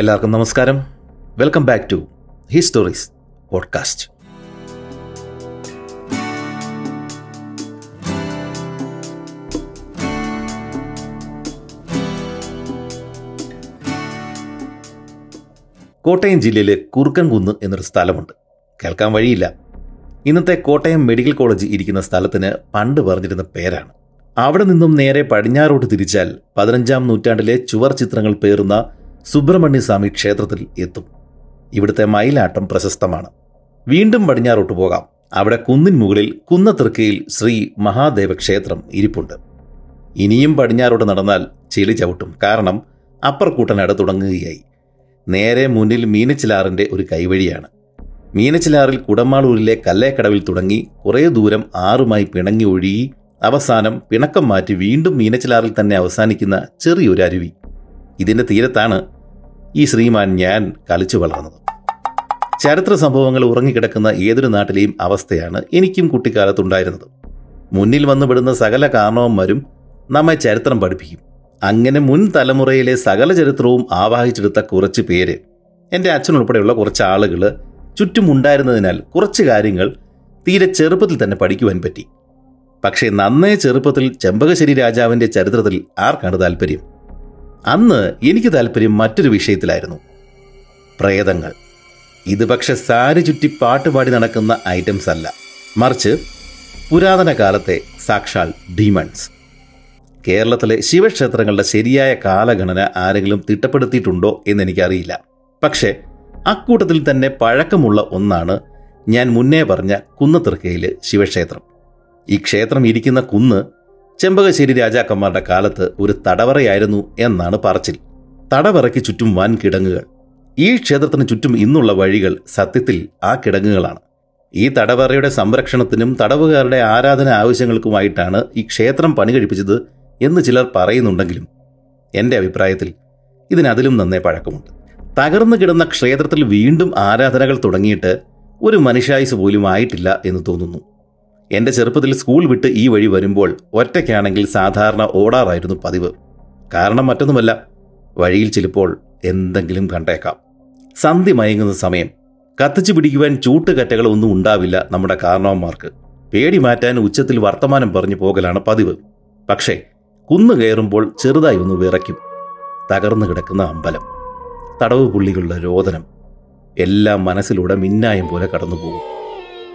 എല്ലാവർക്കും നമസ്കാരം. Welcome back to histories podcast Kottayam ജില്ലയിലെ കുറുക്കൻകുന്ന് എന്നൊരു സ്ഥലമുണ്ട്. കേൾക്കാൻ വഴിയില്ല. ഇന്നത്തെ കോട്ടയം മെഡിക്കൽ കോളേജ് ഇരിക്കുന്ന സ്ഥലത്തിന് പണ്ട് പറഞ്ഞിരുന്ന പേരാണ്. അവിടെ നിന്നും നേരെ പടിഞ്ഞാറോട്ട് തിരിച്ചാൽ പതിനഞ്ചാം നൂറ്റാണ്ടിലെ ചുവർ ചിത്രങ്ങൾ പേറുന്ന സുബ്രഹ്മണ്യ സ്വാമി ക്ഷേത്രത്തിൽ എത്തും. ഇവിടുത്തെ മയിലാട്ടം പ്രശസ്തമാണ്. വീണ്ടും പടിഞ്ഞാറോട്ട് പോകാം. അവിടെ കുന്നിൻ മുകളിൽ കുന്നത്തൃക്കയിൽ ശ്രീ മഹാദേവ ക്ഷേത്രം ഇരിപ്പുണ്ട്. ഇനിയും പടിഞ്ഞാറോട്ട് നടന്നാൽ ചെളി ചവിട്ടും. കാരണം അപ്പർക്കൂട്ടനട തുടങ്ങുകയായി. നേരെ മുന്നിൽ മീനച്ചിലാറിന്റെ ഒരു കൈവഴിയാണ്. മീനച്ചിലാറിൽ കുടമാളൂരിലെ കല്ലേക്കടവിൽ തുടങ്ങി കുറേ ദൂരം ആറുമായി പിണങ്ങി ഒഴുകി അവസാനം പിണക്കം മാറ്റി വീണ്ടും മീനച്ചിലാറിൽ തന്നെ അവസാനിക്കുന്ന ചെറിയൊരു അരുവി. ഇതിന്റെ തീരത്താണ് ഈ ശ്രീമാൻ ഞാൻ കളിച്ചു വളർന്നത്. ചരിത്ര സംഭവങ്ങൾ ഉറങ്ങിക്കിടക്കുന്ന ഏതൊരു നാട്ടിലെയും അവസ്ഥയാണ് എനിക്കും കുട്ടിക്കാലത്തുണ്ടായിരുന്നത്. മുന്നിൽ വന്നുപെടുന്ന സകല കാരണവന്മാരും നമ്മെ ചരിത്രം പഠിപ്പിക്കും. അങ്ങനെ മുൻ തലമുറയിലെ സകല ചരിത്രവും ആവാഹിച്ചെടുത്ത കുറച്ച് പേര് എന്റെ അച്ഛനുൾപ്പെടെയുള്ള കുറച്ച് ആളുകൾ ചുറ്റുമുണ്ടായിരുന്നതിനാൽ കുറച്ച് കാര്യങ്ങൾ തീരെ ചെറുപ്പത്തിൽ തന്നെ പഠിക്കുവാൻ പറ്റി. പക്ഷേ നന്നേ ചെറുപ്പത്തിൽ ചെമ്പകശ്ശേരി രാജാവിന്റെ ചരിത്രത്തിൽ ആർക്കാണ് താല്പര്യം? അന്ന് എനിക്ക് താല്പര്യം മറ്റൊരു വിഷയത്തിലായിരുന്നു. പ്രേതങ്ങൾ. ഇത് പക്ഷെ സാരി ചുറ്റി പാട്ടുപാടി നടക്കുന്ന ഐറ്റംസ് അല്ല. മറിച്ച് പുരാതന കാലത്തെ സാക്ഷാൽ ഡീമൺസ്. കേരളത്തിലെ ശിവക്ഷേത്രങ്ങളുടെ ശരിയായ കാലഗണന ആരെങ്കിലും തിട്ടപ്പെടുത്തിയിട്ടുണ്ടോ എന്ന് എനിക്കറിയില്ല പക്ഷേ അക്കൂട്ടത്തിൽ തന്നെ പഴക്കമുള്ള ഒന്നാണ് ഞാൻ മുന്നേ പറഞ്ഞ കുന്നത്തിറക്കയിലെ ശിവക്ഷേത്രം. ഈ ക്ഷേത്രം ഇരിക്കുന്ന കുന്ന് ചെമ്പകശ്ശേരി രാജാക്കന്മാരുടെ കാലത്ത് ഒരു തടവറയായിരുന്നു എന്നാണ് പറച്ചിൽ. തടവറയ്ക്ക് ചുറ്റും വൻ കിടങ്ങുകൾ. ഈ ക്ഷേത്രത്തിന് ചുറ്റും ഇന്നുള്ള വഴികൾ സത്യത്തിൽ ആ കിടങ്ങുകളാണ്. ഈ തടവറയുടെ സംരക്ഷണത്തിനും തടവുകാരുടെ ആരാധന ആവശ്യങ്ങൾക്കുമായിട്ടാണ് ഈ ക്ഷേത്രം പണി കഴിപ്പിച്ചത് എന്ന് ചിലർ പറയുന്നുണ്ടെങ്കിലും എന്റെ അഭിപ്രായത്തിൽ ഇതിനതിലും നന്നേ പഴക്കമുണ്ട്. തകർന്നു കിടന്ന ക്ഷേത്രത്തിൽ വീണ്ടും ആരാധനകൾ തുടങ്ങിയിട്ട് ഒരു മനുഷ്യായുസ് പോലും ആയിട്ടില്ല എന്ന് തോന്നുന്നു. എന്റെ ചെറുപ്പത്തിൽ സ്കൂൾ വിട്ട് ഈ വഴി വരുമ്പോൾ ഒറ്റയ്ക്കാണെങ്കിൽ സാധാരണ ഓടാറായിരുന്നു പതിവ്. കാരണം മറ്റൊന്നുമല്ല വഴിയിൽ ചിലപ്പോൾ എന്തെങ്കിലും കണ്ടേക്കാം. സന്ധി മയങ്ങുന്ന സമയം കത്തിച്ചു പിടിക്കുവാൻ ചൂട്ടുകറ്റകളൊന്നും ഉണ്ടാവില്ല നമ്മുടെ കാരണവന്മാർക്ക്. പേടി മാറ്റാൻ ഉച്ചത്തിൽ വർത്തമാനം പറഞ്ഞു പോകലാണ് പതിവ്. പക്ഷേ കുന്നു കയറുമ്പോൾ ചെറുതായി ഒന്ന് വിറയ്ക്കും. തകർന്നു കിടക്കുന്ന അമ്പലം തടവ് പുള്ളികളുടെ രോദനം എല്ലാം മനസ്സിലൂടെ മിന്നായം പോലെ കടന്നുപോകും.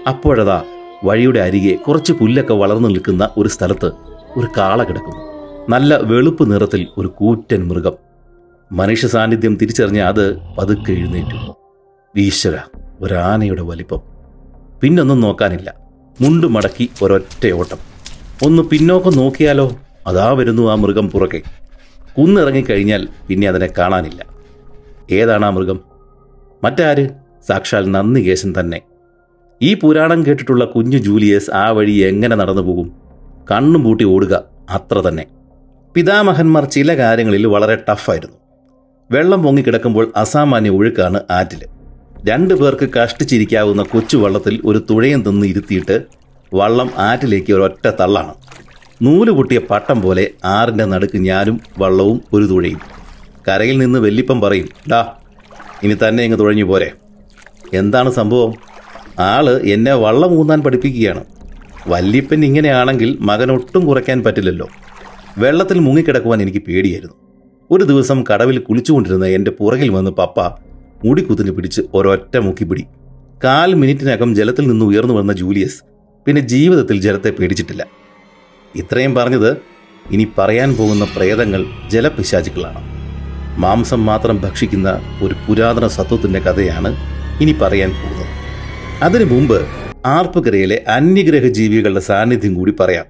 അപ്പോഴതാ വഴിയുടെ അരികെ കുറച്ച് പുല്ലൊക്കെ വളർന്നു നിൽക്കുന്ന ഒരു സ്ഥലത്ത് ഒരു കാള കിടക്കുന്നു. നല്ല വെളുപ്പ് നിറത്തിൽ ഒരു കൂറ്റൻ മൃഗം. മനുഷ്യ സാന്നിധ്യം തിരിച്ചറിഞ്ഞ അത് പതുക്കെ എഴുന്നേറ്റു. ഈശ്വര ഒരാനയുടെ വലിപ്പം. പിന്നൊന്നും നോക്കാനില്ല. മുണ്ട് മടക്കി ഒരൊറ്റ ഓട്ടം. ഒന്ന് പിന്നോക്കം നോക്കിയാലോ? അതാ വരുന്നു ആ മൃഗം പുറകെ. കുന്നിറങ്ങിക്കഴിഞ്ഞാൽ പിന്നെ അതിനെ കാണാനില്ല. ഏതാണ് ആ മൃഗം? മറ്റാര്? സാക്ഷാൽ നന്ദികേശൻ തന്നെ. ഈ പുരാണം കേട്ടിട്ടുള്ള കുഞ്ഞു ജൂലിയസ് ആ വഴി എങ്ങനെ നടന്നു പോകും? കണ്ണും പൂട്ടി ഓടുക അത്ര തന്നെ. പിതാമഹന്മാർ ചില കാര്യങ്ങളിൽ വളരെ ടഫായിരുന്നു വെള്ളം പൊങ്ങിക്കിടക്കുമ്പോൾ അസാമാന്യ ഒഴുക്കാണ് ആറ്റിൽ രണ്ടു പേർക്ക് കഷ്ടിച്ചിരിക്കാവുന്ന കൊച്ചു വള്ളത്തിൽ ഒരു തുഴയും തിന്ന് ഇരുത്തിയിട്ട് വള്ളം ആറ്റിലേക്ക് ഒരൊറ്റ തള്ളാണ്. നൂൽ പൊട്ടിയ പട്ടം പോലെ ആറിന്റെ നടുക്ക് ഞാനും വള്ളവും ഒരു തുഴയും. കരയിൽ നിന്ന് വെല്ലിപ്പം പറയും ഡാ ഇനി തന്നെ ഇങ്ങ് തുഴഞ്ഞു പോരെ. എന്താണ് സംഭവം? ആൾ എന്നെ വള്ളം ഊന്നാൻ പഠിപ്പിക്കുകയാണ്. വല്യപ്പൻ ഇങ്ങനെയാണെങ്കിൽ മകൻ ഒട്ടും കുറയ്ക്കാൻ പറ്റില്ലല്ലോ. വെള്ളത്തിൽ മുങ്ങിക്കിടക്കുവാൻ എനിക്ക് പേടിയായിരുന്നു. ഒരു ദിവസം കടവിൽ കുളിച്ചുകൊണ്ടിരുന്ന എന്റെ പുറകിൽ വന്ന് പപ്പ മുടി കുത്തിന് പിടിച്ച് ഒരൊറ്റ മുക്കിപ്പിടി കാൽ മിനിറ്റിനകം ജലത്തിൽ നിന്ന് ഉയർന്നു വന്ന ജൂലിയസ് പിന്നെ ജീവിതത്തിൽ ജലത്തെ പേടിച്ചിട്ടില്ല. ഇത്രയും പറഞ്ഞത് ഇനി പറയാൻ പോകുന്ന പ്രേതങ്ങൾ ജലപിശാചുക്കളാണ് മാംസം മാത്രം ഭക്ഷിക്കുന്ന ഒരു പുരാതന സത്വത്തിന്റെ കഥയാണ് ഇനി പറയാൻ പോകുന്നത്. അതിനു മുമ്പ് ആർപ്പുകരയിലെ അന്യഗ്രഹ ജീവികളുടെ സാന്നിധ്യം കൂടി പറയാം.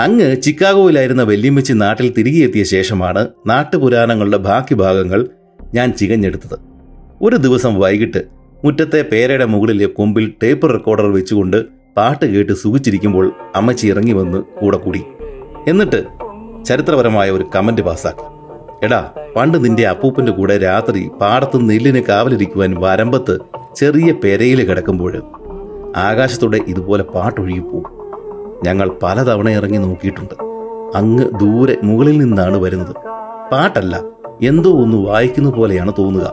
അങ്ങ് ചിക്കാഗോയിലായിരുന്ന വെല്ലിയമ്മച്ചി നാട്ടിൽ തിരികെ എത്തിയ ശേഷമാണ് നാട്ടുപുരാണങ്ങളുടെ ബാക്കി ഭാഗങ്ങൾ ഞാൻ ചികഞ്ഞെടുത്തത്. ഒരു ദിവസം വൈകിട്ട് മുറ്റത്തെ പേരയുടെ മുകളിലെ കൊമ്പിൽ ടേപ്പ് റെക്കോർഡർ വെച്ചുകൊണ്ട് പാട്ട് കേട്ട് സുഖിച്ചിരിക്കുമ്പോൾ അമ്മച്ചി ഇറങ്ങി വന്ന് കൂടെ കൂടി. എന്നിട്ട് ചരിത്രപരമായ ഒരു കമന്റ് പാസ്സാക്കി. എടാ പണ്ട് നിന്റെ അപ്പൂപ്പന്റെ കൂടെ രാത്രി പാടത്ത് നെല്ലിന് കാവലിരിക്കുവാൻ വരമ്പത്ത് ചെറിയ പെരയിൽ കിടക്കുമ്പോൾ ആകാശത്തോടെ ഇതുപോലെ പാട്ടൊഴുകിപ്പോവും ഞങ്ങൾ പലതവണ ഇറങ്ങി നോക്കിയിട്ടുണ്ട്. അങ്ങ് ദൂരെ മുകളിൽ നിന്നാണ് വരുന്നത്. പാട്ടല്ല എന്തോ ഒന്ന് വായിക്കുന്ന പോലെയാണ് തോന്നുക.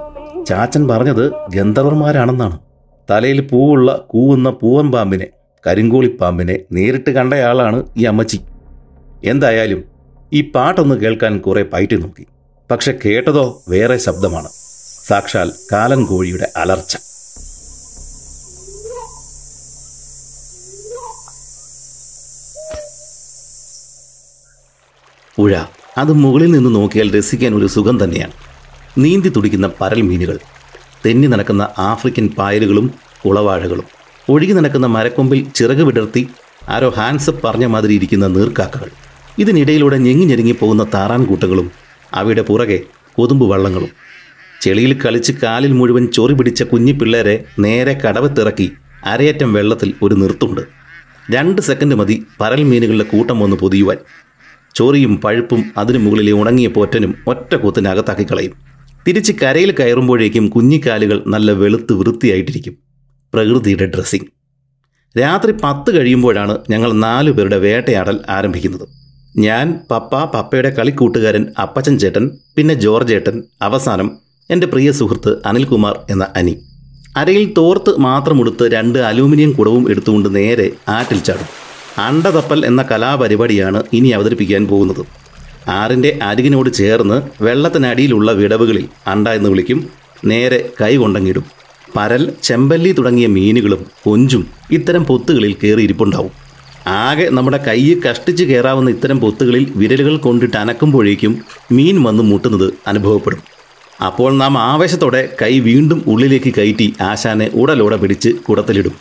ചാച്ചൻ പറഞ്ഞത് ഗന്ധർവന്മാരാണെന്നാണ്. തലയിൽ പൂവുള്ള കൂവുന്ന പൂവൻ പാമ്പിനെ കരിങ്കോളിപ്പാമ്പിനെ നേരിട്ട് കണ്ടയാളാണ് ഈ അമ്മച്ചി. എന്തായാലും ഈ പാട്ടൊന്ന് കേൾക്കാൻ കുറെ പയറ്റി നോക്കി. പക്ഷെ കേട്ടതോ വേറെ ശബ്ദമാണ്. സാക്ഷാൽ കാലൻ കോഴിയുടെ അലർച്ച. പുഴ അത് മുകളിൽ നിന്ന് നോക്കിയാൽ രസിക്കാൻ ഒരു സുഖം തന്നെയാണ്. നീന്തി തുടിക്കുന്ന പരൽ മീനുകൾ തെന്നി നടക്കുന്ന ആഫ്രിക്കൻ പായലുകളും കുളവാഴകളും ഒഴുകി നടക്കുന്ന മരക്കൊമ്പിൽ ചിറക് വിടർത്തി ആരോ ഹാൻസപ്പ് പറഞ്ഞ മാതിരി ഇരിക്കുന്ന നീർക്കാക്കകൾ. ഇതിനിടയിലൂടെ ഞെങ്ങി ഞെരുങ്ങി പോകുന്ന താറാൻ കൂട്ടങ്ങളും അവയുടെ പുറകെ കൊതുമ്പ് വള്ളങ്ങളും. ചെളിയിൽ കളിച്ച് കാലിൽ മുഴുവൻ ചൊറി പിടിച്ച കുഞ്ഞിപ്പിള്ളേരെ നേരെ കടവത്തിറക്കി അരയറ്റം വെള്ളത്തിൽ ഒരു നിർത്തുണ്ട്. രണ്ട് സെക്കൻഡ് മതി പരൽ മീനുകളുടെ കൂട്ടം വന്ന് പൊതിയുവാൻ. ചോറിയും പഴുപ്പും അതിനു മുകളിലെ ഉണങ്ങിയ പോറ്റനും ഒറ്റ കൂത്തിനകത്താക്കി കളയും. തിരിച്ച് കരയിൽ കയറുമ്പോഴേക്കും കുഞ്ഞിക്കാലുകൾ നല്ല വെളുത്ത് വൃത്തിയായിട്ടിരിക്കും. പ്രകൃതിയുടെ ഡ്രസ്സിംഗ് രാത്രി പത്ത് കഴിയുമ്പോഴാണ് ഞങ്ങൾ നാലു പേരുടെ വേട്ടയാടൽ ആരംഭിക്കുന്നത്. ഞാൻ പപ്പ പപ്പയുടെ കളിക്കൂട്ടുകാരൻ അപ്പച്ചൻ ചേട്ടൻ പിന്നെ ജോർജ് ചേട്ടൻ അവസാനം എന്റെ പ്രിയ സുഹൃത്ത് അനിൽകുമാർ എന്ന അനി. അരയിൽ തോർത്ത് മാത്രമെടുത്ത് രണ്ട് അലൂമിനിയം കുടവും എടുത്തുകൊണ്ട് നേരെ ആറ്റിൽ ചാടും. അണ്ടതപ്പൽ എന്ന കലാപരിപാടിയാണ് ഇനി അവതരിപ്പിക്കാൻ പോകുന്നത്. ആറിന്റെ അരികിനോട് ചേർന്ന് വെള്ളത്തിനടിയിലുള്ള വിടവുകളിൽ അണ്ട എന്ന് വിളിക്കും. നേരെ കൈ കൊണ്ടങ്ങിടും. പരൽ ചെമ്പല്ലി തുടങ്ങിയ മീനുകളും കൊഞ്ചും ഇത്തരം പൊത്തുകളിൽ കയറിയിരിപ്പുണ്ടാവും. ആകെ നമ്മുടെ കൈയ്യ് കഷ്ടിച്ച് കയറാവുന്ന ഇത്തരം പൊത്തുകളിൽ വിരലുകൾ കൊണ്ടിട്ട് അനക്കുമ്പോഴേക്കും മീൻ വന്ന് മുട്ടുന്നത് അനുഭവപ്പെടും. അപ്പോൾ നാം ആവേശത്തോടെ കൈ വീണ്ടും ഉള്ളിലേക്ക് കയറ്റി ആശാനെ ഉടലോടെ പിടിച്ച് കുടത്തിലിടും.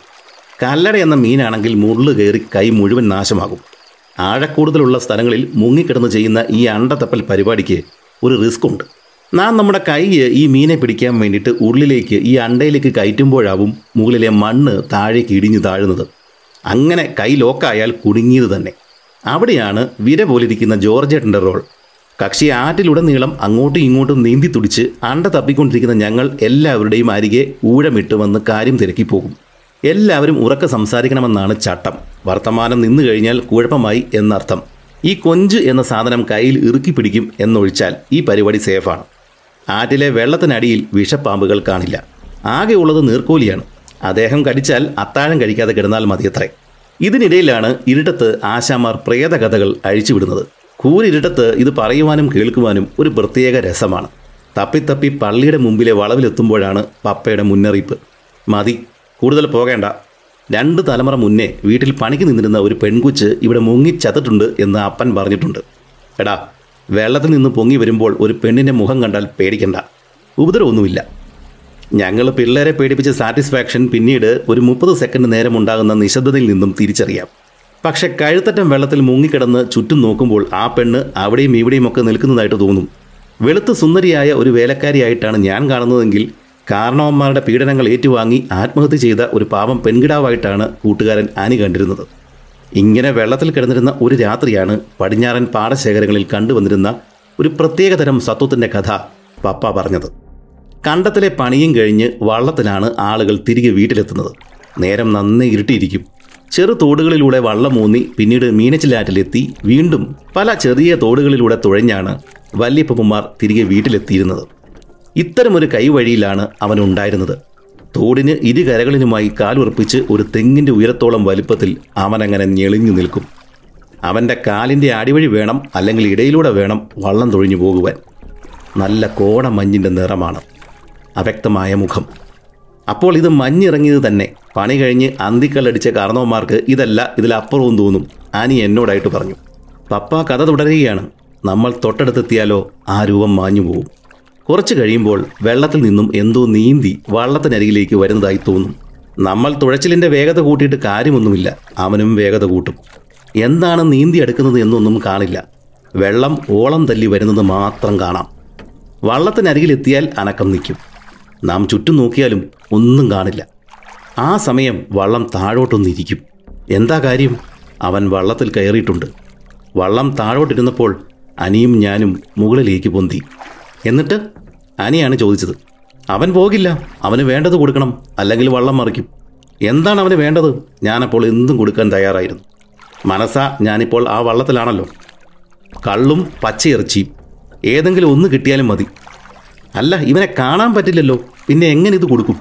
കല്ലട എന്ന മീനാണെങ്കിൽ മുള്ളു കയറി കൈ മുഴുവൻ നാശമാകും. ആഴക്കൂടുതലുള്ള സ്ഥലങ്ങളിൽ മുങ്ങിക്കിടന്ന് ചെയ്യുന്ന ഈ അണ്ടത്തപ്പൽ പരിപാടിക്ക് ഒരു റിസ്ക് ഉണ്ട്. നാം നമ്മുടെ കൈ ഈ മീനെ പിടിക്കാൻ വേണ്ടിയിട്ട് ഉള്ളിലേക്ക് ഈ അണ്ടയിലേക്ക് കയറ്റുമ്പോഴാവും മുകളിലെ മണ്ണ് താഴേക്ക് ഇടിഞ്ഞു താഴുന്നത്. അങ്ങനെ കൈ ലോക്കായാൽ കുടുങ്ങിയത് തന്നെ. അവിടെയാണ് വിര പോലിരിക്കുന്ന ജോർജേട്ടന്റെ റോൾ. കക്ഷി ആറ്റിലുടനീളം അങ്ങോട്ടും ഇങ്ങോട്ടും നീന്തി തുടിച്ച് അണ്ട തപ്പിക്കൊണ്ടിരിക്കുന്ന ഞങ്ങൾ എല്ലാവരുടെയും അരികെ ഊഴമിട്ട് വന്ന് കാര്യം തിരക്കിപ്പോകും. എല്ലാവരും ഉറക്ക സംസാരിക്കണമെന്നാണ് ചട്ടം. വർത്തമാനം നിന്നു കഴിഞ്ഞാൽ കുഴപ്പമായി എന്നർത്ഥം. ഈ കൊഞ്ച് എന്ന സാധനം കയ്യിൽ ഇറുക്കി പിടിക്കും എന്നൊഴിച്ചാൽ ഈ പരിപാടി സേഫാണ്. ആറ്റിലെ വെള്ളത്തിനടിയിൽ വിഷപ്പാമ്പുകൾ കാണില്ല. ആകെയുള്ളത് നീർക്കോലിയാണ്. അദ്ദേഹം കടിച്ചാൽ അത്താഴം കഴിക്കാതെ കിടന്നാൽ മതിയത്രേ. ഇതിനിടയിലാണ് ഇരുട്ടത്ത് ആശാമാർ പ്രേതകഥകൾ അഴിച്ചുവിടുന്നത്. കൂരിരുട്ടത്ത് ഇത് പറയുവാനും കേൾക്കുവാനും ഒരു പ്രത്യേക രസമാണ്. തപ്പിത്തപ്പി പള്ളിയുടെ മുമ്പിലെ വളവിലെത്തുമ്പോഴാണ് പപ്പയുടെ മുന്നറിയിപ്പ്. മതി കൂടുതൽ പോകേണ്ട. രണ്ട് തലമുറ മുന്നേ വീട്ടിൽ പണിക്ക് നിന്നിരുന്ന ഒരു പെൺകുച്ച് ഇവിടെ മുങ്ങിച്ചത്തിട്ടുണ്ട് എന്ന് അപ്പൻ പറഞ്ഞിട്ടുണ്ട്. എടാ വെള്ളത്തിൽ നിന്ന് പൊങ്ങി വരുമ്പോൾ ഒരു പെണ്ണിന്റെ മുഖം കണ്ടാൽ പേടിക്കണ്ട. ഉപദ്രവമൊന്നുമില്ല. ഞങ്ങൾ പിള്ളേരെ പേടിപ്പിച്ച സാറ്റിസ്ഫാക്ഷൻ പിന്നീട് ഒരു മുപ്പത് സെക്കൻഡ് നേരം ഉണ്ടാകുന്ന നിശബ്ദതയിൽ നിന്നും തിരിച്ചറിയാം. പക്ഷെ കഴുത്തറ്റം വെള്ളത്തിൽ മുങ്ങിക്കിടന്ന് ചുറ്റും നോക്കുമ്പോൾ ആ പെണ്ണ് അവിടെയും ഇവിടെയും ഒക്കെ നിൽക്കുന്നതായിട്ട് തോന്നും. വെളുത്ത് സുന്ദരിയായ ഒരു വേലക്കാരിയായിട്ടാണ് ഞാൻ കാണുന്നതെങ്കിൽ കാരണവന്മാരുടെ പീഡനങ്ങൾ ഏറ്റുവാങ്ങി ആത്മഹത്യ ചെയ്ത ഒരു പാവം പെൺകിടാവായിട്ടാണ് കൂട്ടുകാരൻ ആനി കണ്ടിരുന്നത്. ഇങ്ങനെ വെള്ളത്തിൽ കിടന്നിരുന്ന ഒരു രാത്രിയാണ് പടിഞ്ഞാറൻ പാടശേഖരങ്ങളിൽ കണ്ടുവന്നിരുന്ന ഒരു പ്രത്യേകതരം സത്വത്തിന്റെ കഥ പപ്പ പറഞ്ഞത്. കണ്ടത്തിലെ പണിയും കഴിഞ്ഞ് വള്ളത്തിലാണ് ആളുകൾ തിരികെ വീട്ടിലെത്തുന്നത്. നേരം നന്നേ ഇരുട്ടിയിരിക്കും. ചെറു തോടുകളിലൂടെ വള്ളം ഊന്നി പിന്നീട് മീനച്ചിലാറ്റിലെത്തി വീണ്ടും പല ചെറിയ തോടുകളിലൂടെ തുഴഞ്ഞാണ് വല്യപ്പമ്മമാർ തിരികെ വീട്ടിലെത്തിയിരുന്നത്. ഇത്തരമൊരു കൈവഴിയിലാണ് അവൻ ഉണ്ടായിരുന്നത് തോടിന് ഇരു കരകളിലുമായി കാലുറപ്പിച്ച് ഒരു തെങ്ങിന്റെ ഉയരത്തോളം വലിപ്പത്തിൽ അവനങ്ങനെ ഞെളിഞ്ഞു നിൽക്കും. അവന്റെ കാലിന്റെ അടിവഴി വേണം അല്ലെങ്കിൽ ഇടയിലൂടെ വേണം വള്ളം തൊഴിഞ്ഞു പോകുവാൻ. നല്ല കോട മഞ്ഞിന്റെ നിറമാണ്. അവ്യക്തമായ മുഖം. അപ്പോൾ ഇത് മഞ്ഞിറങ്ങിയത് തന്നെ. പണി കഴിഞ്ഞ് അന്തിക്കല്ലടിച്ച കാരണവന്മാർക്ക് ഇതല്ല ഇതിലപ്പുറവും തോന്നും. ആനി എന്നോടായിട്ട് പറഞ്ഞു. പപ്പ കഥ തുടരുകയാണ്. നമ്മൾ തൊട്ടടുത്തെത്തിയാലോ ആ രൂപം മാഞ്ഞു പോകും കുറച്ച് കഴിയുമ്പോൾ വെള്ളത്തിൽ നിന്നും എന്തോ നീന്തി വള്ളത്തിനരികിലേക്ക് വരുന്നതായി തോന്നും. നമ്മൾ തുഴച്ചിലിന്റെ വേഗത കൂട്ടിയിട്ട് കാര്യമൊന്നുമില്ല. അവനും വേഗത കൂട്ടും. എന്താണ് നീന്തി എടുക്കുന്നത് എന്നൊന്നും കാണില്ല. വെള്ളം ഓളം തല്ലി വരുന്നത് മാത്രം കാണാം. വള്ളത്തിനരികിലെത്തിയാൽ അനക്കം നിൽക്കും. നാം ചുറ്റും നോക്കിയാലും ഒന്നും കാണില്ല. ആ സമയം വള്ളം താഴോട്ടൊന്നിരിക്കും. എന്താ കാര്യം? അവൻ വള്ളത്തിൽ കയറിയിട്ടുണ്ട്. വള്ളം താഴോട്ടിരുന്നപ്പോൾ അനിയും ഞാനും മുകളിലേക്ക് പൊന്തി. എന്നിട്ട് അനിയാണ് ചോദിച്ചത് അവൻ പോകില്ല. അവന് വേണ്ടത് കൊടുക്കണം. അല്ലെങ്കിൽ വള്ളം മറിക്കും. എന്താണ് അവന് വേണ്ടത്? ഞാനപ്പോൾ എന്തും കൊടുക്കാൻ തയ്യാറായിരുന്നു. മനസ്സാ ഞാനിപ്പോൾ ആ വള്ളത്തിലാണല്ലോ. കള്ളും പച്ചയിറച്ചിയും ഏതെങ്കിലും ഒന്ന് കിട്ടിയാലും മതി. അല്ല ഇവനെ കാണാൻ പറ്റില്ലല്ലോ. പിന്നെ എങ്ങനെ ഇത് കൊടുക്കും?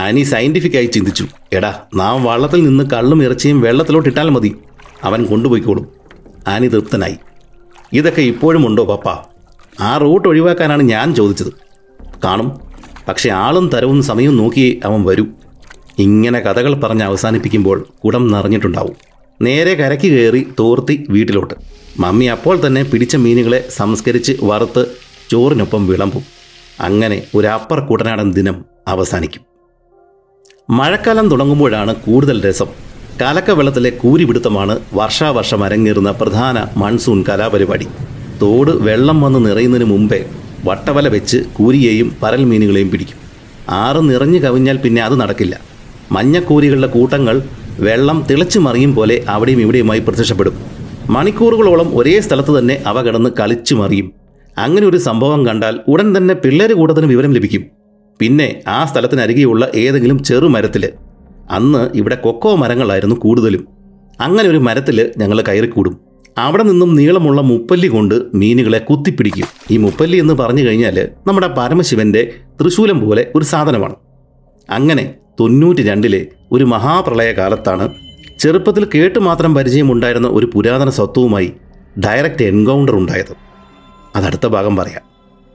അനി ആയി ചിന്തിച്ചു. എടാ നാം വള്ളത്തിൽ നിന്ന് കള്ളും ഇറച്ചിയും വെള്ളത്തിലോട്ട് ഇട്ടാൽ മതി. അവൻ കൊണ്ടുപോയിക്കോളും. ആനി തൃപ്തനായി. ഇതൊക്കെ ഇപ്പോഴും ഉണ്ടോ പപ്പ? ആ റൂട്ട് ഒഴിവാക്കാനാണ് ഞാൻ ചോദിച്ചത്. കാണും. പക്ഷെ ആളും തരവും സമയവും നോക്കിയേ അവൻ വരൂ. ഇങ്ങനെ കഥകൾ പറഞ്ഞ് അവസാനിപ്പിക്കുമ്പോൾ കുടം നിറഞ്ഞിട്ടുണ്ടാവും. നേരെ കരയ്ക്ക് കയറി തോർത്തി വീട്ടിലോട്ട്. മമ്മി അപ്പോൾ തന്നെ പിടിച്ച മീനുകളെ സംസ്കരിച്ച് വറുത്ത് ചോറിനൊപ്പം വിളമ്പും. അങ്ങനെ ഒരു അപ്പർ കുട്ടനാടൻ ദിനം അവസാനിക്കും. മഴക്കാലം തുടങ്ങുമ്പോഴാണ് കൂടുതൽ രസം. കാലക്കവെള്ളത്തിലെ കൂരിപിടുത്തമാണ് വർഷാവർഷം അരങ്ങേറുന്ന പ്രധാന മൺസൂൺ കലാപരിപാടി. തോട് വെള്ളം വന്ന് നിറയുന്നതിന് മുമ്പേ വട്ടവല വെച്ച് കൂരിയെയും പരൽ മീനുകളെയും പിടിക്കും. ആറ് നിറഞ്ഞു കവിഞ്ഞാൽ പിന്നെ അത് നടക്കില്ല. മഞ്ഞക്കൂരികളുടെ കൂട്ടങ്ങൾ വെള്ളം തിളച്ചു മറിയും പോലെ അവിടെയും ഇവിടെയുമായി പ്രത്യക്ഷപ്പെടും. മണിക്കൂറുകളോളം ഒരേ സ്ഥലത്ത് തന്നെ അവ കിടന്ന് കളിച്ചു മറിയും. അങ്ങനെ ഒരു സംഭവം കണ്ടാൽ ഉടൻ തന്നെ പിള്ളേർ കൂട്ടത്തിന് വിവരം ലഭിക്കും. പിന്നെ ആ സ്ഥലത്തിനരികെയുള്ള ഏതെങ്കിലും ചെറുമരത്തിൽ അന്ന് ഇവിടെ കൊക്കോ മരങ്ങളായിരുന്നു കൂടുതലും. അങ്ങനെ ഒരു മരത്തിൽ ഞങ്ങൾ കയറിക്കൂടും. അവിടെ നിന്നും നീളമുള്ള മുപ്പല്ലി കൊണ്ട് മീനുകളെ കുത്തിപ്പിടിക്കും. ഈ മുപ്പല്ലി എന്ന് പറഞ്ഞു കഴിഞ്ഞാൽ നമ്മുടെ പരമശിവന്റെ തൃശൂലം പോലെ ഒരു സാധനമാണ്. അങ്ങനെ തൊണ്ണൂറ്റി രണ്ടിലെ ഒരു മഹാപ്രളയ കാലത്താണ് ചെറുപ്പത്തിൽ കേട്ട് മാത്രം പരിചയമുണ്ടായിരുന്ന ഒരു പുരാതന സ്വത്വവുമായി ഡയറക്റ്റ് എൻകൗണ്ടർ ഉണ്ടായത്. അതടുത്ത ഭാഗം പറയാം.